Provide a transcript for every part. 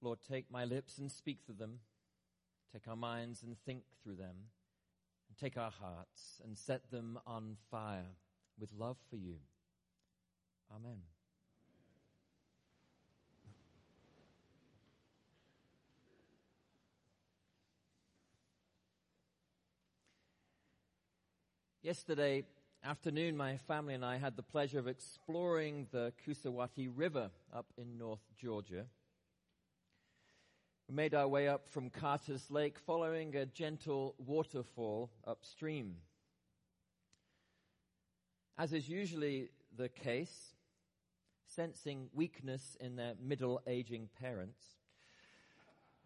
Lord, take my lips and speak through them. Take our minds and think through them. And take our hearts and set them on fire with love for you. Amen. Yesterday afternoon, my family and I had the pleasure of exploring the Coosawattee River up in North Georgia. We made our way up from Carter's Lake following a gentle waterfall upstream. As is usually the case, sensing weakness in their middle aging parents,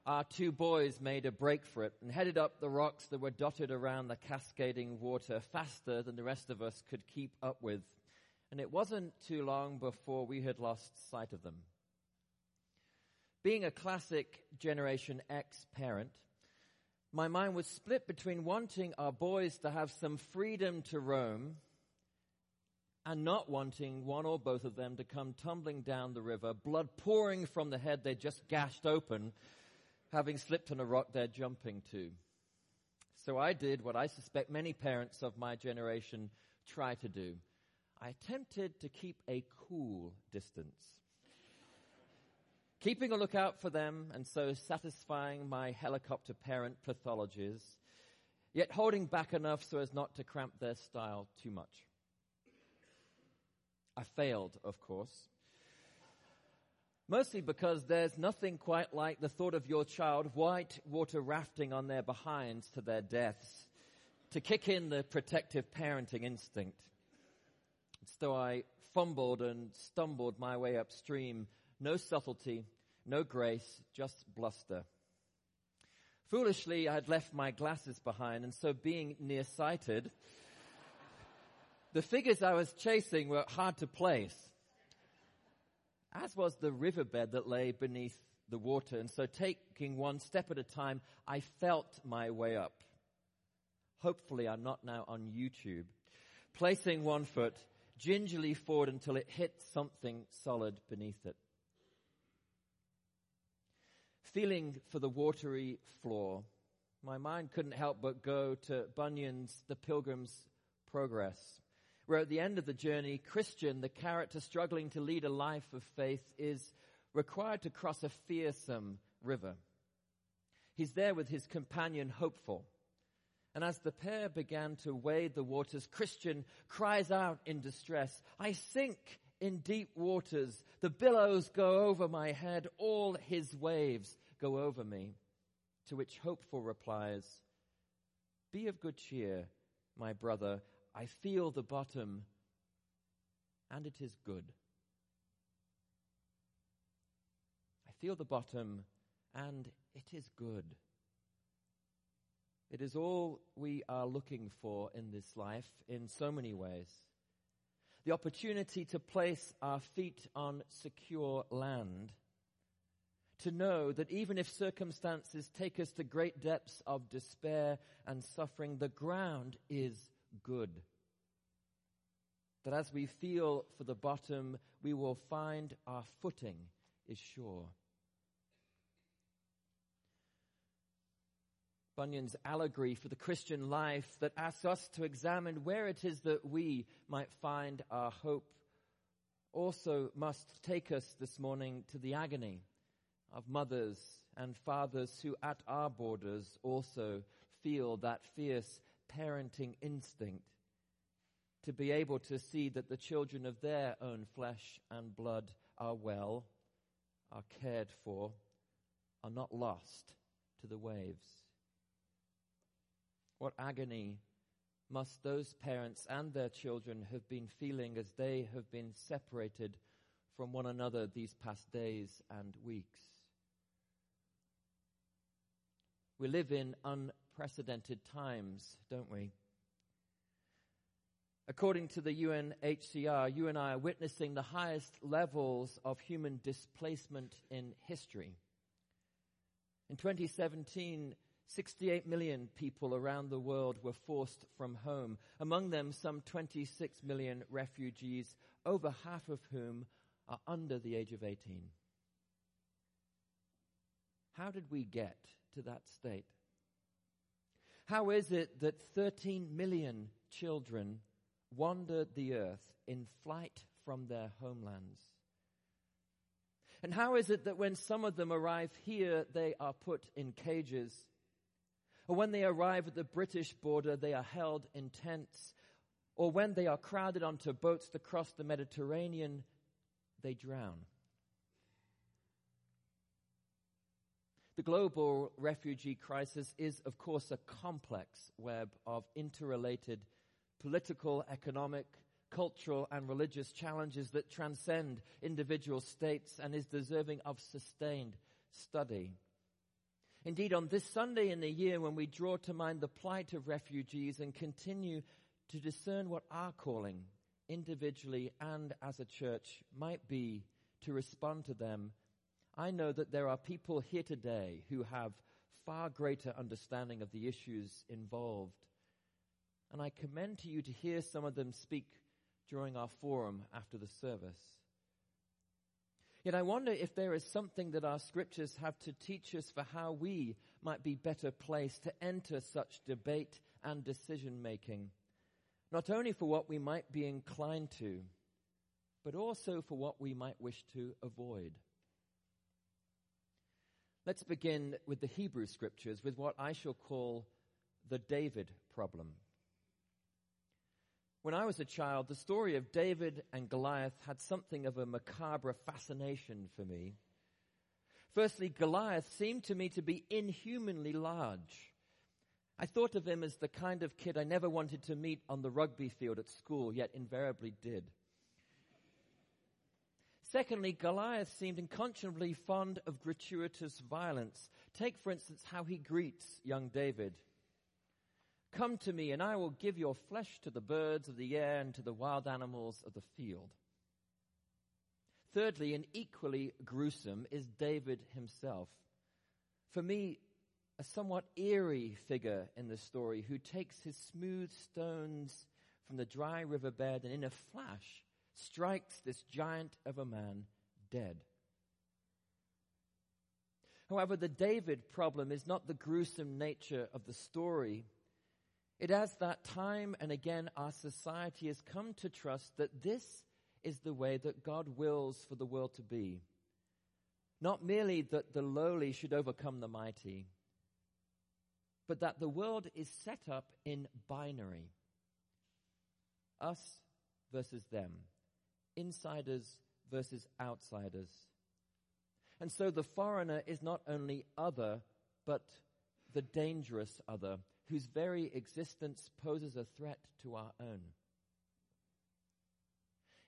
our two boys made a break for it and headed up the rocks that were dotted around the cascading water faster than the rest of us could keep up with. And it wasn't too long before we had lost sight of them. Being a classic Generation X parent, my mind was split between wanting our boys to have some freedom to roam and not wanting one or both of them to come tumbling down the river, blood pouring from the head they just gashed open, having slipped on a rock they're jumping to. So I did what I suspect many parents of my generation try to do. I attempted to keep a cool distance keeping a lookout for them and so satisfying my helicopter parent pathologies, yet holding back enough so as not to cramp their style too much. I failed, of course. Mostly because there's nothing quite like the thought of your child white water rafting on their behinds to their deaths to kick in the protective parenting instinct. So I fumbled and stumbled my way upstream no subtlety, no grace, just bluster. Foolishly, I had left my glasses behind, and so being nearsighted, the figures I was chasing were hard to place, as was the riverbed that lay beneath the water. And so taking one step at a time, I felt my way up. Hopefully I'm not now on YouTube. Placing one foot gingerly forward until it hit something solid beneath it feeling for the watery floor, my mind couldn't help but go to Bunyan's The Pilgrim's Progress, where at the end of the journey, Christian, the character struggling to lead a life of faith, is required to cross a fearsome river. He's there with his companion, Hopeful. And as the pair began to wade the waters, Christian cries out in distress, I sink in deep waters. The billows go over my head. All his waves go over me. To which Hopeful replies, Be of good cheer, my brother. I feel the bottom, and it is good. I feel the bottom, and it is good. It is all we are looking for in this life in so many ways the opportunity to place our feet on secure land, to know that even if circumstances take us to great depths of despair and suffering, the ground is good. That as we feel for the bottom, we will find our footing is sure. Bunyan's allegory for the Christian life that asks us to examine where it is that we might find our hope also must take us this morning to the agony of mothers and fathers who at our borders also feel that fierce parenting instinct to be able to see that the children of their own flesh and blood are well, are cared for, are not lost to the waves. What agony must those parents and their children have been feeling as they have been separated from one another these past days and weeks? We live in unprecedented times, don't we? According to the UNHCR, you and I are witnessing the highest levels of human displacement in history. In 2017, 68 million people around the world were forced from home. Among them, some 26 million refugees, over half of whom are under the age of 18. how did we get to that state? How is it that 13 million children wandered the earth in flight from their homelands? And how is it that when some of them arrive here, they are put in cages? Or when they arrive at the British border, they are held in tents? Or when they are crowded onto boats to cross the Mediterranean, they drown? The global refugee crisis is, of course, a complex web of interrelated political, economic, cultural, and religious challenges that transcend individual states and is deserving of sustained study. Indeed, on this Sunday in the year when we draw to mind the plight of refugees and continue to discern what our calling, individually and as a church, might be to respond to them I know that there are people here today who have far greater understanding of the issues involved. And I commend to you to hear some of them speak during our forum after the service. Yet I wonder if there is something that our scriptures have to teach us for how we might be better placed to enter such debate and decision making, not only for what we might be inclined to, but also for what we might wish to avoid. Let's begin with the Hebrew scriptures, with what I shall call the David problem. When I was a child, the story of David and Goliath had something of a macabre fascination for me. Firstly, Goliath seemed to me to be inhumanly large. I thought of him as the kind of kid I never wanted to meet on the rugby field at school, yet invariably did. Secondly, Goliath seemed unconscionably fond of gratuitous violence. Take, for instance, how he greets young David. Come to me, and I will give your flesh to the birds of the air and to the wild animals of the field. Thirdly, and equally gruesome, is David himself. For me, a somewhat eerie figure in the story who takes his smooth stones from the dry riverbed and in a flash strikes this giant of a man dead. However, the David problem is not the gruesome nature of the story. It has that time and again our society has come to trust that this is the way that God wills for the world to be. Not merely that the lowly should overcome the mighty, but that the world is set up in binary. Us versus them insiders versus outsiders. And so the foreigner is not only other, but the dangerous other, whose very existence poses a threat to our own.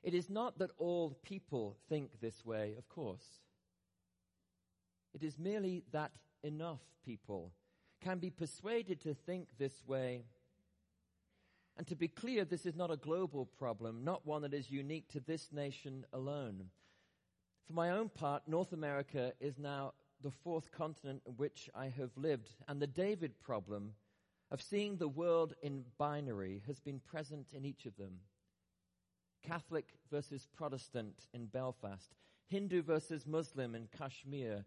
It is not that all people think this way, of course. It is merely that enough people can be persuaded to think this way and to be clear, this is not a global problem, not one that is unique to this nation alone. For my own part, North America is now the fourth continent in which I have lived, and the David problem of seeing the world in binary has been present in each of them. Catholic versus Protestant in Belfast, Hindu versus Muslim in Kashmir,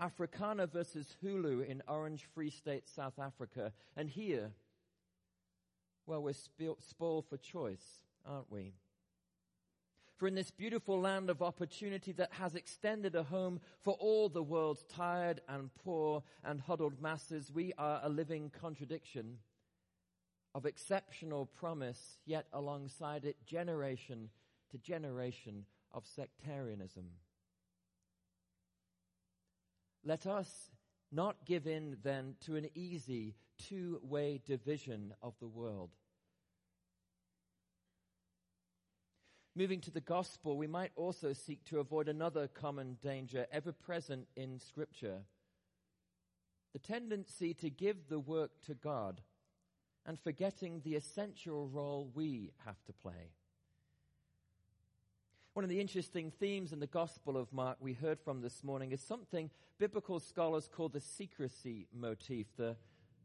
Afrikaner versus Zulu in Orange Free State, South Africa, and here, well, we're spoiled for choice, aren't we? For in this beautiful land of opportunity that has extended a home for all the world's tired and poor and huddled masses, we are a living contradiction of exceptional promise, yet alongside it, generation to generation of sectarianism. Let us not give in then to an easy two way division of the world. Moving to the gospel, we might also seek to avoid another common danger ever present in Scripture the tendency to give the work to God and forgetting the essential role we have to play. One of the interesting themes in the Gospel of Mark we heard from this morning is something biblical scholars call the secrecy motif, the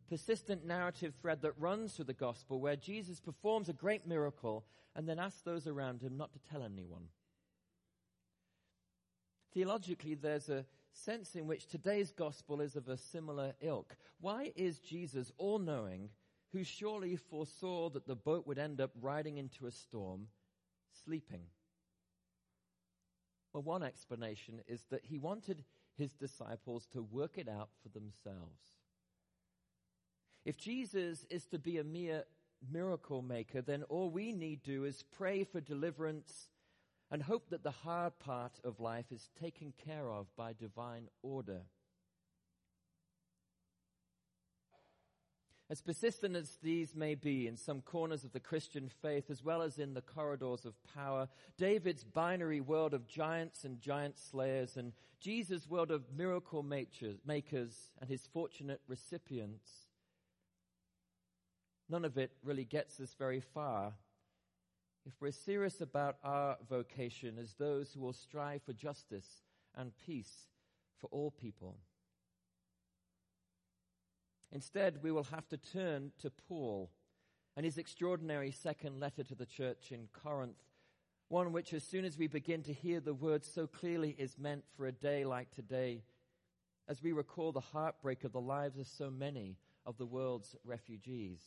persistent narrative thread that runs through the Gospel where Jesus performs a great miracle and then asks those around him not to tell anyone. Theologically, there's a sense in which today's gospel is of a similar ilk. Why is Jesus all knowing, who surely foresaw that the boat would end up riding into a storm, sleeping? Well, one explanation is that he wanted his disciples to work it out for themselves. If Jesus is to be a mere miracle maker, then all we need do is pray for deliverance and hope that the hard part of life is taken care of by divine order. As persistent as these may be in some corners of the Christian faith, as well as in the corridors of power, David's binary world of giants and giant slayers, and Jesus' world of miracle makers and his fortunate recipients, none of it really gets us very far if we're serious about our vocation as those who will strive for justice and peace for all people. Instead, we will have to turn to Paul and his extraordinary second letter to the church in Corinth, one which, as soon as we begin to hear the words so clearly, is meant for a day like today, as we recall the heartbreak of the lives of so many of the world's refugees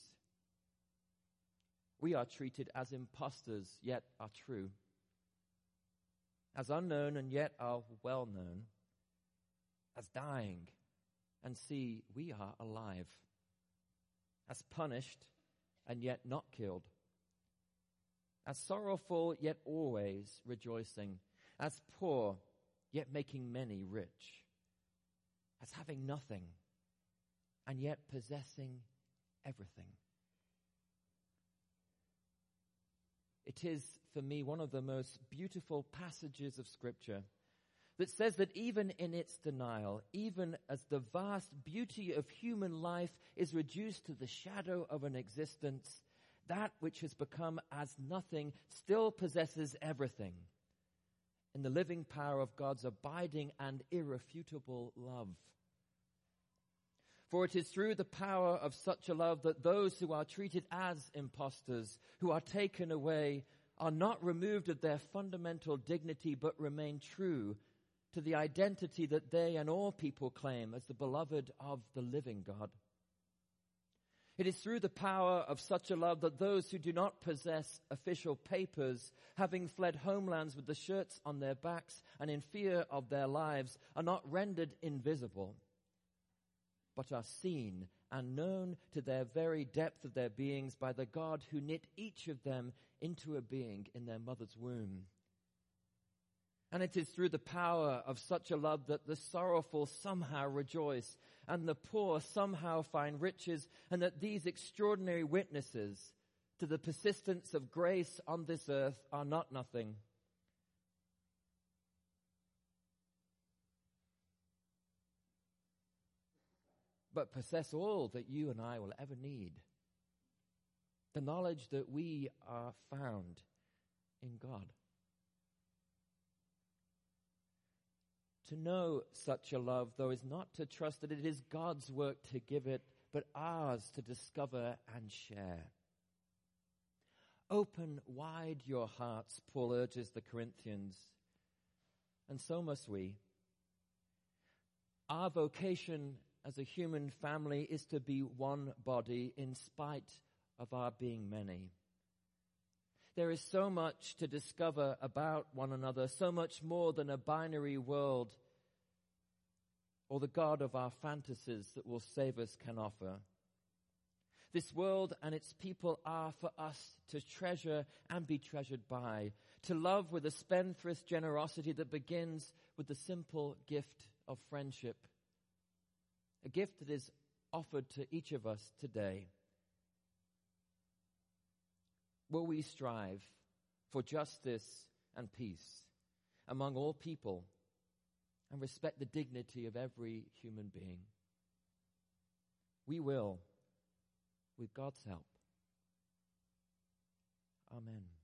we are treated as impostors, yet are true, as unknown and yet are well known, as dying, and see we are alive, as punished and yet not killed, as sorrowful yet always rejoicing, as poor yet making many rich, as having nothing and yet possessing everything. It is, for me, one of the most beautiful passages of Scripture that says that even in its denial, even as the vast beauty of human life is reduced to the shadow of an existence, that which has become as nothing still possesses everything in the living power of God's abiding and irrefutable love. For it is through the power of such a love that those who are treated as impostors, who are taken away, are not removed of their fundamental dignity, but remain true to the identity that they and all people claim as the beloved of the living God. It is through the power of such a love that those who do not possess official papers, having fled homelands with the shirts on their backs and in fear of their lives, are not rendered invisible but are seen and known to their very depth of their beings by the God who knit each of them into a being in their mother's womb. And it is through the power of such a love that the sorrowful somehow rejoice and the poor somehow find riches and that these extraordinary witnesses to the persistence of grace on this earth are not nothing but possess all that you and I will ever need. The knowledge that we are found in God. To know such a love, though, is not to trust that it is God's work to give it, but ours to discover and share. Open wide your hearts, Paul urges the Corinthians, and so must we. Our vocation as a human family is to be one body in spite of our being many. There is so much to discover about one another, so much more than a binary world or the God of our fantasies that will save us can offer. This world and its people are for us to treasure and be treasured by, to love with a spendthrift generosity that begins with the simple gift of friendship a gift that is offered to each of us today. Will we strive for justice and peace among all people and respect the dignity of every human being? We will, with God's help. Amen.